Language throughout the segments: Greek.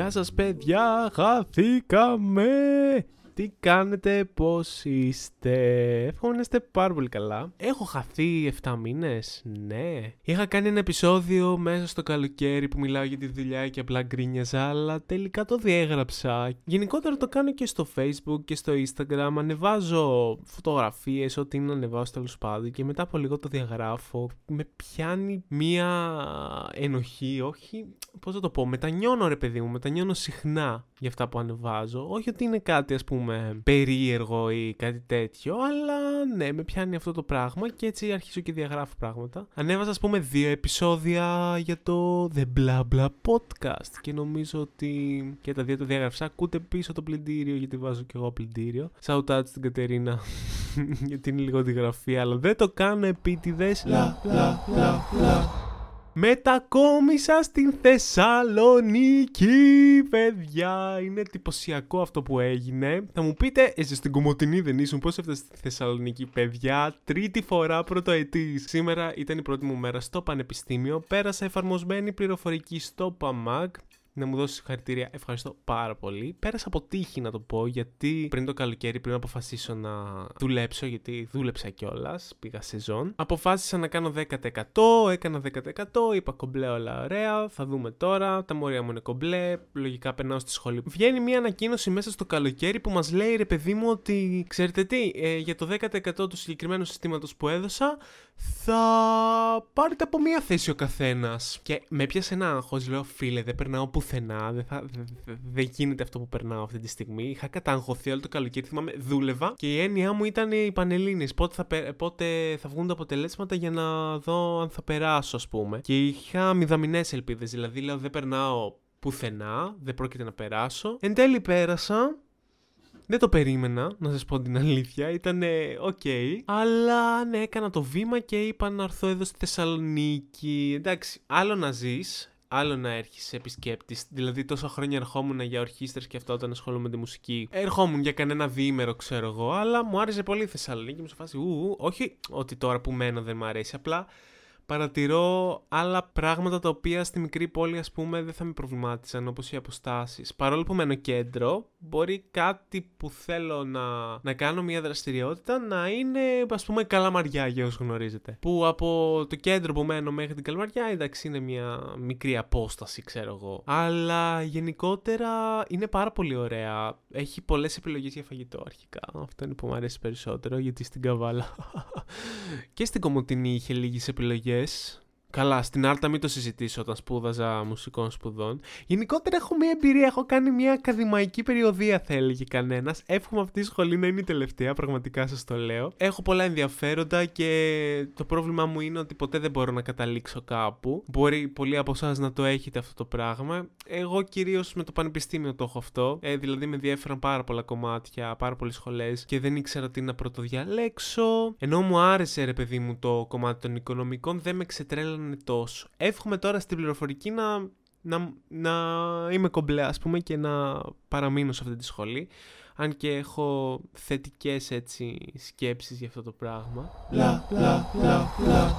Γεια σας παιδιά, χαθήκαμε! Τι κάνετε, πώς είστε; Εύχομαι να είστε πάρα πολύ καλά. Έχω χαθεί 7 μήνες, ναι. Είχα κάνει ένα επεισόδιο μέσα στο καλοκαίρι που μιλάω για τη δουλειά και απλά γκρίνιαζα, αλλά τελικά το διέγραψα. Γενικότερα το κάνω και στο facebook και στο instagram. Ανεβάζω φωτογραφίες, ό,τι είναι να ανεβάζω τέλος πάντων και μετά από λίγο το διαγράφω. Με πιάνει μία ενοχή, όχι, πώς θα το πω, μετανιώνω ρε παιδί μου, μετανιώνω συχνά για αυτά που ανεβάζω. Όχι ότι είναι κάτι ας πούμε περίεργο ή κάτι τέτοιο, αλλά ναι, με πιάνει αυτό το πράγμα και έτσι αρχίζω και διαγράφω πράγματα. Ανέβαζα ας πούμε δύο επεισόδια για το The Blah Blah Podcast και νομίζω ότι και τα δύο τα διαγράψα. Ακούτε πίσω το πλυντήριο γιατί βάζω και εγώ πλυντήριο. Shout out στην Κατερίνα γιατί είναι λίγο τη γραφή, αλλά δεν το κάνω επίτηδες. Blah, blah, blah, blah. Μετακόμισα στην Θεσσαλονίκη, παιδιά. Είναι εντυπωσιακό αυτό που έγινε. Θα μου πείτε, εσύ στην Κομωτινή δεν ήσουν, πώς έφτασες στη Θεσσαλονίκη, παιδιά; Τρίτη φορά πρωτοετής. Σήμερα ήταν η πρώτη μου μέρα στο Πανεπιστήμιο. Πέρασα εφαρμοσμένη πληροφορική στο ΠΑΜΑΚ να μου δώσεις συγχαρητήρια. Ευχαριστώ πάρα πολύ. Πέρασα από τύχη να το πω, γιατί πριν το καλοκαίρι, πριν αποφασίσω να δουλέψω, γιατί δούλεψα κιόλας, πήγα σεζόν. Αποφάσισα να κάνω 10%, έκανα 10%, είπα κομπλέ όλα ωραία, θα δούμε τώρα. Τα μόρια μου είναι κομπλέ, λογικά περνάω στη σχολή. Βγαίνει μια ανακοίνωση μέσα στο καλοκαίρι που μας λέει ρε παιδί μου ότι ξέρετε τι, ε, για το 10% του συγκεκριμένου συστήματος που έδωσα θα πάρετε από μία θέση ο καθένας. Και με πιάσε ένα άγχος, λέω φίλε, δεν περνάω πουθενά, δεν, θα, δεν, γίνεται αυτό που περνάω αυτή τη στιγμή. Είχα καταγχωθεί όλο το καλοκαίρι, θυμάμαι, δούλευα και η έννοια μου ήταν οι πανελίνε. Πότε θα, πότε θα βγουν τα αποτελέσματα για να δω αν θα περάσω, ας πούμε. Και είχα μηδαμινές ελπίδες, δηλαδή λέω δεν περνάω πουθενά, δεν πρόκειται να περάσω. Εν τέλει πέρασα δεν το περίμενα, να σας πω την αλήθεια. Ήταν οκ. Αλλά ναι, έκανα το βήμα και είπα να έρθω εδώ στη Θεσσαλονίκη. Εντάξει, άλλο να ζεις, άλλο να έρχεσαι επισκέπτης. Δηλαδή, τόσα χρόνια ερχόμουν για ορχήστρες και αυτό όταν ασχολούμαι με τη μουσική. Ερχόμουν για κανένα διήμερο, ξέρω εγώ, αλλά μου άρεσε πολύ η Θεσσαλονίκη. Μου σε φάση, ου, όχι ότι τώρα που μένω δεν μου αρέσει. Απλά παρατηρώ άλλα πράγματα τα οποία στη μικρή πόλη ας πούμε δεν θα με προβλημάτισαν όπως οι αποστάσεις. Παρόλο που μένω κέντρο, μπορεί κάτι που θέλω να, να κάνω μια δραστηριότητα να είναι ας πούμε καλαμαριά για όσους γνωρίζετε. Που από το κέντρο που μένω μέχρι την καλαμαριά εντάξει είναι μια μικρή απόσταση ξέρω εγώ. Αλλά γενικότερα είναι πάρα πολύ ωραία. Έχει πολλές επιλογές για φαγητό αρχικά. Αυτό είναι που μου αρέσει περισσότερο γιατί στην Καβάλα και στην Κομωτινή είχε λίγες επιλογές this. Καλά, στην Άρτα μην το συζητήσω όταν σπούδαζα μουσικών σπουδών. Γενικότερα έχω μια εμπειρία, έχω κάνει μια ακαδημαϊκή περιοδία, θα έλεγε κανένας. Εύχομαι αυτή η σχολή να είναι η τελευταία, πραγματικά σας το λέω. Έχω πολλά ενδιαφέροντα και το πρόβλημά μου είναι ότι ποτέ δεν μπορώ να καταλήξω κάπου. Μπορεί πολλοί από εσάς να το έχετε αυτό το πράγμα. Εγώ κυρίως με το πανεπιστήμιο το έχω αυτό. Ε, δηλαδή με ενδιαφέραν πάρα πολλά κομμάτια, πάρα πολλές σχολές και δεν ήξερα τι να πρωτοδιαλέξω. Ενώ μου άρεσε ρε παιδί μου το κομμάτι των οικονομικών, δεν με ξετρέλανε τόσο. Εύχομαι τώρα στην πληροφορική να, να, να είμαι κομπλέ ας πούμε και να παραμείνω σε αυτή τη σχολή. Αν και έχω θετικές έτσι σκέψεις για αυτό το πράγμα. Λα, λα, λα, λα.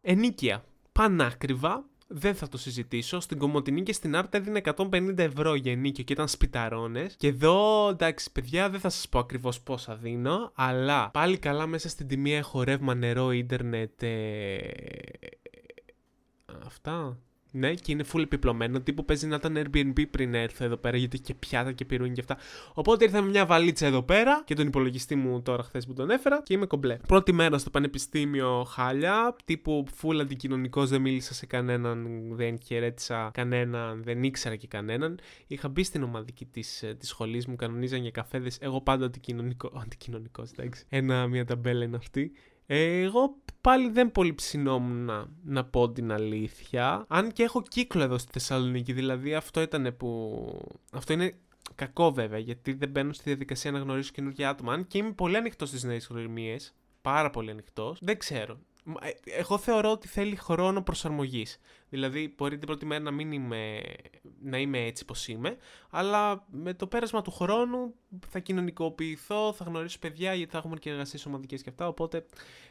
Ενίκεια. Πανάκριβα. Δεν θα το συζητήσω. Στην Κομωτινή και στην Άρτα έδινε 150 ευρώ για ενίκιο και ήταν σπιταρώνε. Και εδώ, εντάξει, παιδιά, δεν θα σα πω ακριβώ πόσα δίνω. Αλλά πάλι καλά μέσα στην τιμή έχω ρεύμα, νερό, ίντερνετ. Ε... Αυτά. Ναι, και είναι full επιπλωμένο. Τύπου παίζει να ήταν Airbnb πριν έρθω εδώ πέρα, γιατί και πιάτα και πυρούνι και αυτά. Οπότε ήρθα με μια βαλίτσα εδώ πέρα και τον υπολογιστή μου τώρα χθες που τον έφερα και είμαι κομπλέ. Πρώτη μέρα στο πανεπιστήμιο χάλια, τύπου full αντικοινωνικός, δεν μίλησα σε κανέναν, δεν χαιρέτησα κανέναν, δεν ήξερα και κανέναν. Είχα μπει στην ομαδική της ε, της σχολής μου, κανονίζαν για καφέδες. Εγώ πάντα αντικοινωνικό, αντικοινωνικός, εντάξει. Ένα, μια ταμπέλα είναι αυτή. Εγώ πάλι δεν πολύ ψινόμουν να, να πω την αλήθεια. Αν και έχω κύκλο εδώ στη Θεσσαλονίκη, δηλαδή αυτό ήταν που... Αυτό είναι κακό βέβαια, γιατί δεν μπαίνω στη διαδικασία να γνωρίσω καινούργια άτομα. Αν και είμαι πολύ ανοιχτός στις νέες γνωριμίες, πάρα πολύ ανοιχτός, δεν ξέρω. Ε, εγώ θεωρώ ότι θέλει χρόνο προσαρμογής. Δηλαδή, μπορεί την πρώτη μέρα να μην είμαι, να είμαι έτσι πως είμαι, αλλά με το πέρασμα του χρόνου θα κοινωνικοποιηθώ, θα γνωρίσω παιδιά, γιατί θα έχουμε και εργασίες ομαδικές και αυτά. Οπότε,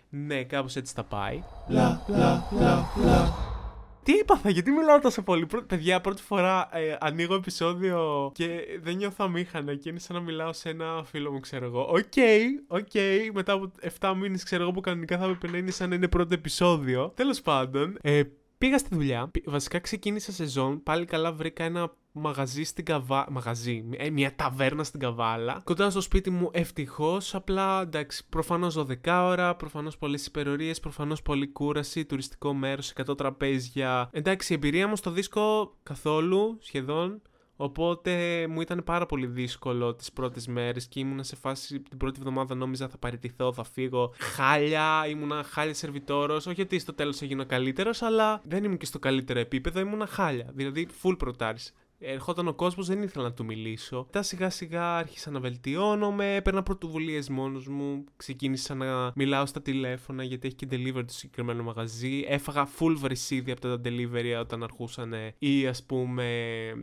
ναι, κάπως έτσι θα πάει. Λα, λα, λα, λα. Τι έπαθα, γιατί μιλάω τόσο πολύ; Πρω... Παιδιά, πρώτη φορά ε, ανοίγω επεισόδιο και δεν νιώθω αμήχανα και είναι σαν να μιλάω σε ένα φίλο μου, ξέρω εγώ. Ok, okay, ok, okay, μετά από 7 μήνες, ξέρω εγώ που κανονικά θα έπρεπε να είναι σαν να είναι πρώτο επεισόδιο. Τέλος πάντων, ε, Πήγα στη δουλειά. Βασικά ξεκίνησα σεζόν. Πάλι καλά βρήκα ένα μαγαζί στην Καβάλα. Μαγαζί, ε, μια ταβέρνα στην Καβάλα. Κοντά στο σπίτι μου ευτυχώς. Απλά εντάξει, προφανώς 12 ώρα, προφανώς πολλές υπερορίες, προφανώς πολλή κούραση, τουριστικό μέρος, 100 τραπέζια. Εντάξει, η εμπειρία μου στο δίσκο καθόλου σχεδόν. Οπότε μου ήταν πάρα πολύ δύσκολο τις πρώτες μέρες και ήμουνα σε φάση την πρώτη εβδομάδα νόμιζα θα παραιτηθώ, θα φύγω. Χάλια, ήμουνα χάλια σερβιτόρος. Όχι ότι στο τέλος έγινα καλύτερος, αλλά δεν ήμουν και στο καλύτερο επίπεδο, ήμουνα χάλια. Δηλαδή, full προτάρι. Ερχόταν ο κόσμος, δεν ήθελα να του μιλήσω. Μετά σιγά σιγά άρχισα να βελτιώνομαι, έπαιρνα πρωτοβουλίες μόνος μου. Ξεκίνησα να μιλάω στα τηλέφωνα γιατί έχει και delivery το συγκεκριμένο μαγαζί. Έφαγα full βρυσίδι από τα delivery όταν αρχούσαν ή ας πούμε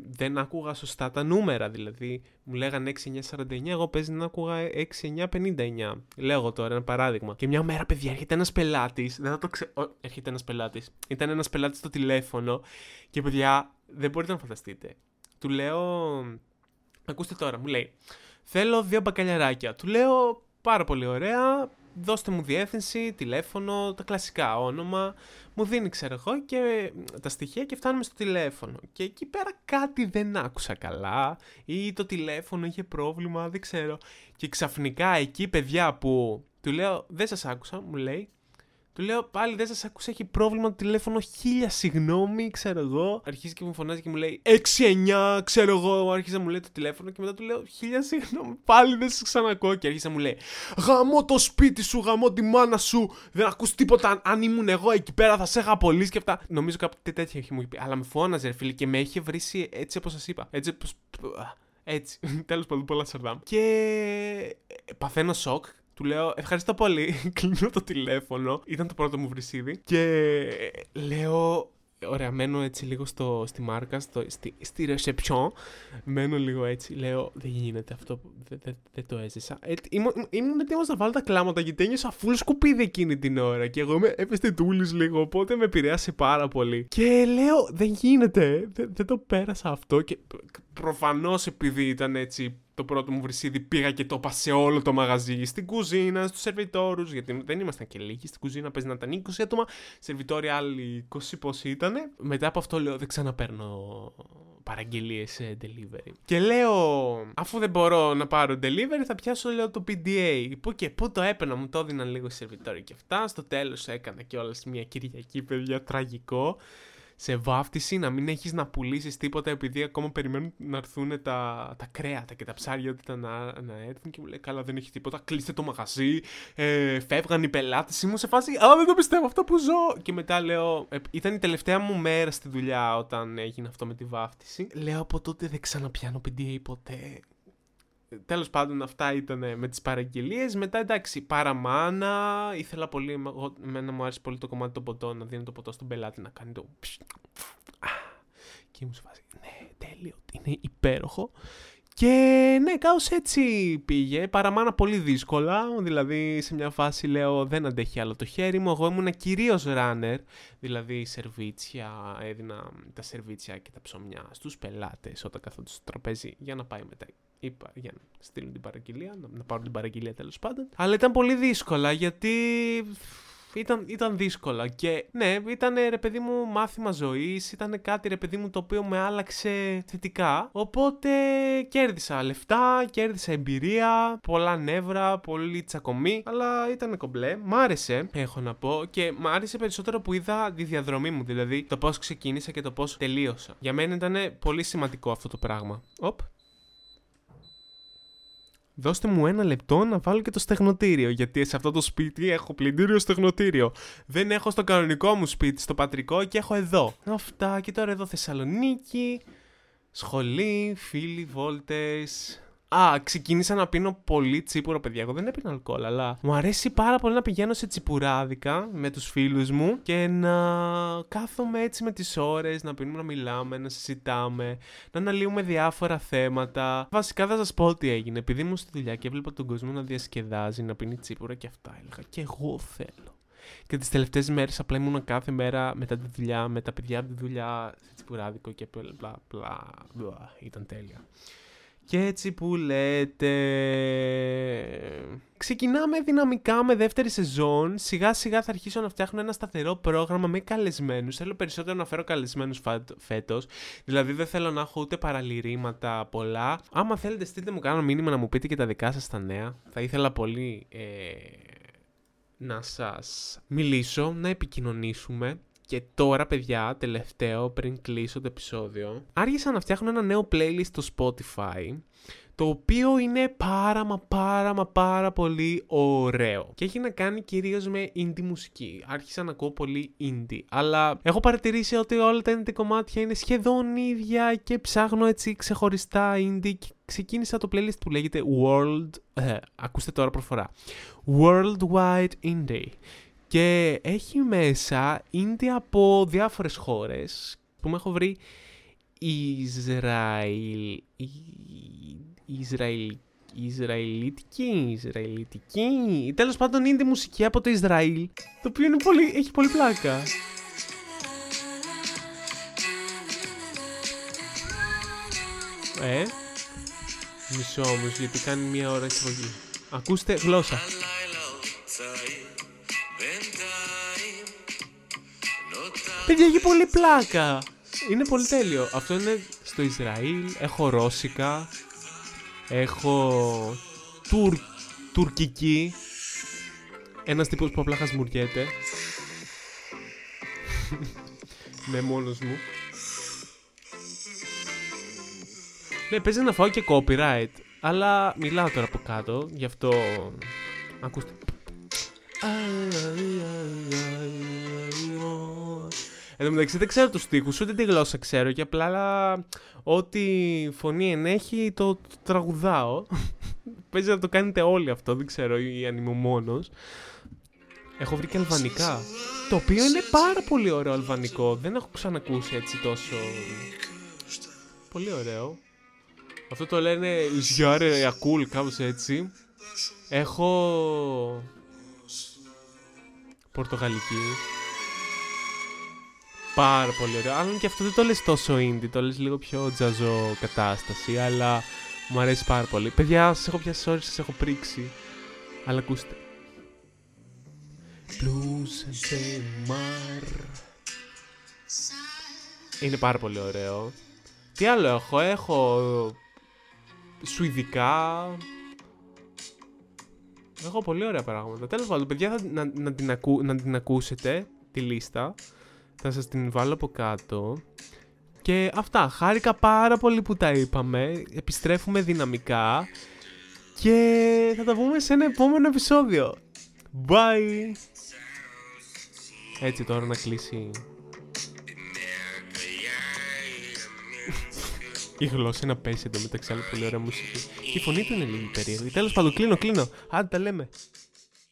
δεν άκουγα σωστά τα νούμερα. Δηλαδή μου λέγανε 6949, εγώ παίζει να άκουγα 6959. Λέω τώρα ένα παράδειγμα. Και μια μέρα, παιδιά, έρχεται ένας πελάτης. Δεν θα το ξέρω. Έρχεται ένας πελάτης. Ήταν ένας πελάτης στο τηλέφωνο και παιδιά, δεν μπορείτε να φανταστείτε. Του λέω. Ακούστε τώρα, μου λέει. Θέλω δύο μπακαλιαράκια. Του λέω πάρα πολύ ωραία. Δώστε μου διεύθυνση, τηλέφωνο, τα κλασικά όνομα. Μου δίνει, ξέρω εγώ, και τα στοιχεία και φτάνουμε στο τηλέφωνο. Και εκεί πέρα κάτι δεν άκουσα καλά, ή το τηλέφωνο είχε πρόβλημα, δεν ξέρω. Και ξαφνικά εκεί, παιδιά που του λέω, δεν σας άκουσα, μου λέει, του λέω πάλι δεν σας άκουσα, έχει πρόβλημα το τηλέφωνο. Χίλια συγγνώμη, ξέρω εγώ. Αρχίζει και μου φωνάζει και μου λέει 6-9, ξέρω εγώ. Άρχισε να μου λέει το τηλέφωνο και μετά του λέω Χίλια συγγνώμη, πάλι δεν σας ξανακώ. Και αρχίζει να μου λέει Γαμώ το σπίτι σου, γαμώ τη μάνα σου. Δεν ακούς τίποτα. Αν ήμουν εγώ εκεί πέρα θα σε είχα πολύ και αυτά. Νομίζω κάτι τέτοια έχει μου πει. Αλλά με φώναζε, ρε φίλε, και με είχε βρει έτσι όπως σας είπα. Έτσι όπω. Έτσι. Τέλος πάντων, πολλά σαρδάμ. Και ε, παθαίνω σοκ του λέω ευχαριστώ πολύ. Κλείνω το τηλέφωνο. Ήταν το πρώτο μου βρυσίδι. Και λέω Ωραία, μένω έτσι λίγο στο, στη μάρκα, στο, στη, στη reception. Μένω λίγο έτσι. Λέω, δεν γίνεται αυτό. Δεν δε, δε το έζησα. Ε, ήμουν, ήμουν έτοιμος να βάλω τα κλάματα γιατί ένιωσα φουλ σκουπίδι εκείνη την ώρα. Και εγώ είμαι ευαισθητούλη λίγο, οπότε με επηρέασε πάρα πολύ. Και λέω, δεν γίνεται. Δεν, δεν το πέρασα αυτό. Και προφανώς επειδή ήταν έτσι το πρώτο μου βρυσίδι πήγα και το είπα σε όλο το μαγαζί, στην κουζίνα, στους σερβιτόρους, γιατί δεν ήμασταν και λίγοι. Στην κουζίνα παίζει να ήταν 20 άτομα, σερβιτόροι άλλοι 20 πώς ήταν. Μετά από αυτό λέω: Δεν ξαναπαίρνω παραγγελίες delivery. Και λέω, αφού δεν μπορώ να πάρω delivery, θα πιάσω λέω το PDA. Πού και πού το έπαιρνα, μου το έδιναν λίγο οι σερβιτόροι και αυτά. Στο τέλος έκανα κιόλα μια Κυριακή, παιδιά, τραγικό σε βάφτιση, να μην έχεις να πουλήσεις τίποτα επειδή ακόμα περιμένουν να έρθουν τα, τα κρέατα και τα ψάρια ότι ήταν να, να έρθουν και μου λέει καλά δεν έχει τίποτα, κλείστε το μαγαζί, ε, φεύγαν οι πελάτες. Ήμουν σε φάση, Α, δεν το πιστεύω αυτό που ζω. Και μετά λέω, ε, ήταν η τελευταία μου μέρα στη δουλειά όταν έγινε αυτό με τη βάφτιση. Λέω από τότε δεν ξαναπιάνω PDA ποτέ. Τέλος πάντων, αυτά ήταν με τις παραγγελίες. Μετά εντάξει, παραμάνα. Ήθελα πολύ. Εμένα μου άρεσε πολύ το κομμάτι των ποτών. Να δίνω το ποτό στον πελάτη να κάνει το. Και μου σου βάζει. Ναι, τέλειο. Είναι υπέροχο. Και ναι, κάπως έτσι πήγε. Παραμάνα πολύ δύσκολα. Δηλαδή, σε μια φάση λέω δεν αντέχει άλλο το χέρι μου. Εγώ ήμουν κυρίως runner. Δηλαδή, σερβίτσια. Έδινα τα σερβίτσια και τα ψωμιά στους πελάτες όταν καθόντουσαν στο τραπέζι για να πάει μετά είπα για να στείλουν την παραγγελία, να, να πάρουν την παραγγελία τέλος πάντων. Αλλά ήταν πολύ δύσκολα γιατί ήταν, ήταν δύσκολα. Και ναι, ήταν ρε παιδί μου μάθημα ζωής, ήταν κάτι ρε παιδί μου το οποίο με άλλαξε θετικά. Οπότε κέρδισα λεφτά, κέρδισα εμπειρία, πολλά νεύρα, πολύ τσακωμή. Αλλά ήταν κομπλέ. Μ' άρεσε, έχω να πω. Και μ' άρεσε περισσότερο που είδα τη διαδρομή μου. Δηλαδή το πώς ξεκίνησα και το πώς τελείωσα. Για μένα ήταν πολύ σημαντικό αυτό το πράγμα. Οπ, Δώστε μου ένα λεπτό να βάλω και το στεγνοτήριο. Γιατί σε αυτό το σπίτι έχω πλυντήριο στεγνοτήριο. Δεν έχω στο κανονικό μου σπίτι, στο πατρικό και έχω εδώ. Αυτά και τώρα εδώ Θεσσαλονίκη. Σχολή, φίλοι, βόλτες, Α, ξεκίνησα να πίνω πολύ τσίπουρο, παιδιά. Εγώ δεν έπινα αλκοόλ, αλλά μου αρέσει πάρα πολύ να πηγαίνω σε τσιπουράδικα με τους φίλους μου και να κάθομαι έτσι με τις ώρες, να πίνουμε, να μιλάμε, να συζητάμε, να αναλύουμε διάφορα θέματα. Βασικά θα σας πω τι έγινε. Επειδή ήμουν στη δουλειά και έβλεπα τον κόσμο να διασκεδάζει, να πίνει τσίπουρα και αυτά, έλεγα και εγώ θέλω. Και τις τελευταίες μέρες απλά ήμουν κάθε μέρα μετά τη δουλειά, με τα παιδιά από τη δουλειά, τσιπουράδικο και μπλα μπλα μπλα. Ήταν τέλεια. Και έτσι που λέτε... Ξεκινάμε δυναμικά με δεύτερη σεζόν. Σιγά σιγά θα αρχίσω να φτιάχνω ένα σταθερό πρόγραμμα με καλεσμένους. Θέλω περισσότερο να φέρω καλεσμένους φέτος. Δηλαδή δεν θέλω να έχω ούτε παραλυρήματα πολλά. Άμα θέλετε, στείλτε μου κάνω μήνυμα να μου πείτε και τα δικά σας τα νέα. Θα ήθελα πολύ ε, να σας μιλήσω, να επικοινωνήσουμε. Και τώρα, παιδιά, τελευταίο, πριν κλείσω το επεισόδιο, άρχισα να φτιάχνω ένα νέο playlist στο Spotify, το οποίο είναι πάρα μα πάρα μα πάρα πολύ ωραίο. Και έχει να κάνει κυρίως με indie μουσική. Άρχισα να ακούω πολύ indie, αλλά έχω παρατηρήσει ότι όλα τα indie κομμάτια είναι σχεδόν ίδια και ψάχνω έτσι ξεχωριστά indie και ξεκίνησα το playlist που λέγεται World... Ε, ακούστε τώρα προφορά. Worldwide Indie και έχει μέσα indie από διάφορες χώρες που με έχω βρει Ισραήλ... Ισραήλ... Ισραηλιτική, Ισραηλιτική. Τέλος πάντων, είναι μουσική από το Ισραήλ. Το οποίο είναι πολύ, έχει πολύ πλάκα. Ε, μισό όμως, γιατί κάνει μία ώρα εισαγωγή. Ακούστε γλώσσα. Παιδιά, έχει πολύ πλάκα. Είναι πολύ τέλειο. Αυτό είναι στο Ισραήλ. Έχω ρώσικα. Έχω τουρ, τουρκική. Ένας τύπος που απλά χασμουριέται. ναι, μόνος μου. Ναι, παίζει να φάω και copyright. Αλλά μιλάω τώρα από κάτω, γι' αυτό... Ακούστε. Εν τω μεταξύ δεν ξέρω τους τοίχου, ούτε τη γλώσσα ξέρω και απλά ό,τι φωνή ενέχει το, το τραγουδάω. Παίζει να το κάνετε όλοι αυτό, δεν ξέρω, ή αν είμαι μόνος. Έχω βρει και αλβανικά. Το οποίο είναι πάρα πολύ ωραίο αλβανικό. Δεν έχω ξανακούσει έτσι τόσο. Πολύ ωραίο. Αυτό το λένε Ζιάρε Ακούλ, κάπως έτσι. Έχω. Πορτογαλική. Πάρα πολύ ωραίο. Αλλά και αυτό δεν το λες τόσο indie, το λες λίγο πιο τζαζό κατάσταση, αλλά μου αρέσει πάρα πολύ. Παιδιά, σας έχω πιάσει ώρες, σας έχω πρίξει. Αλλά ακούστε. Blues and Mar. Είναι πάρα πολύ ωραίο. Τι άλλο έχω, έχω σουηδικά. Έχω πολύ ωραία πράγματα. Τέλος πάντων, παιδιά, θα, να, να, την ακού, να την ακούσετε, τη λίστα. Θα σας την βάλω από κάτω. Και αυτά, χάρηκα πάρα πολύ που τα είπαμε. Επιστρέφουμε δυναμικά. Και θα τα πούμε σε ένα επόμενο επεισόδιο. Bye! Έτσι τώρα να κλείσει η γλώσσα να πέσει εδώ μεταξύ άλλων πολύ ωραία μουσική. Και η φωνή του είναι λίγο περίεργη. Τέλος πάντων, κλείνω, κλείνω. Άντε τα λέμε.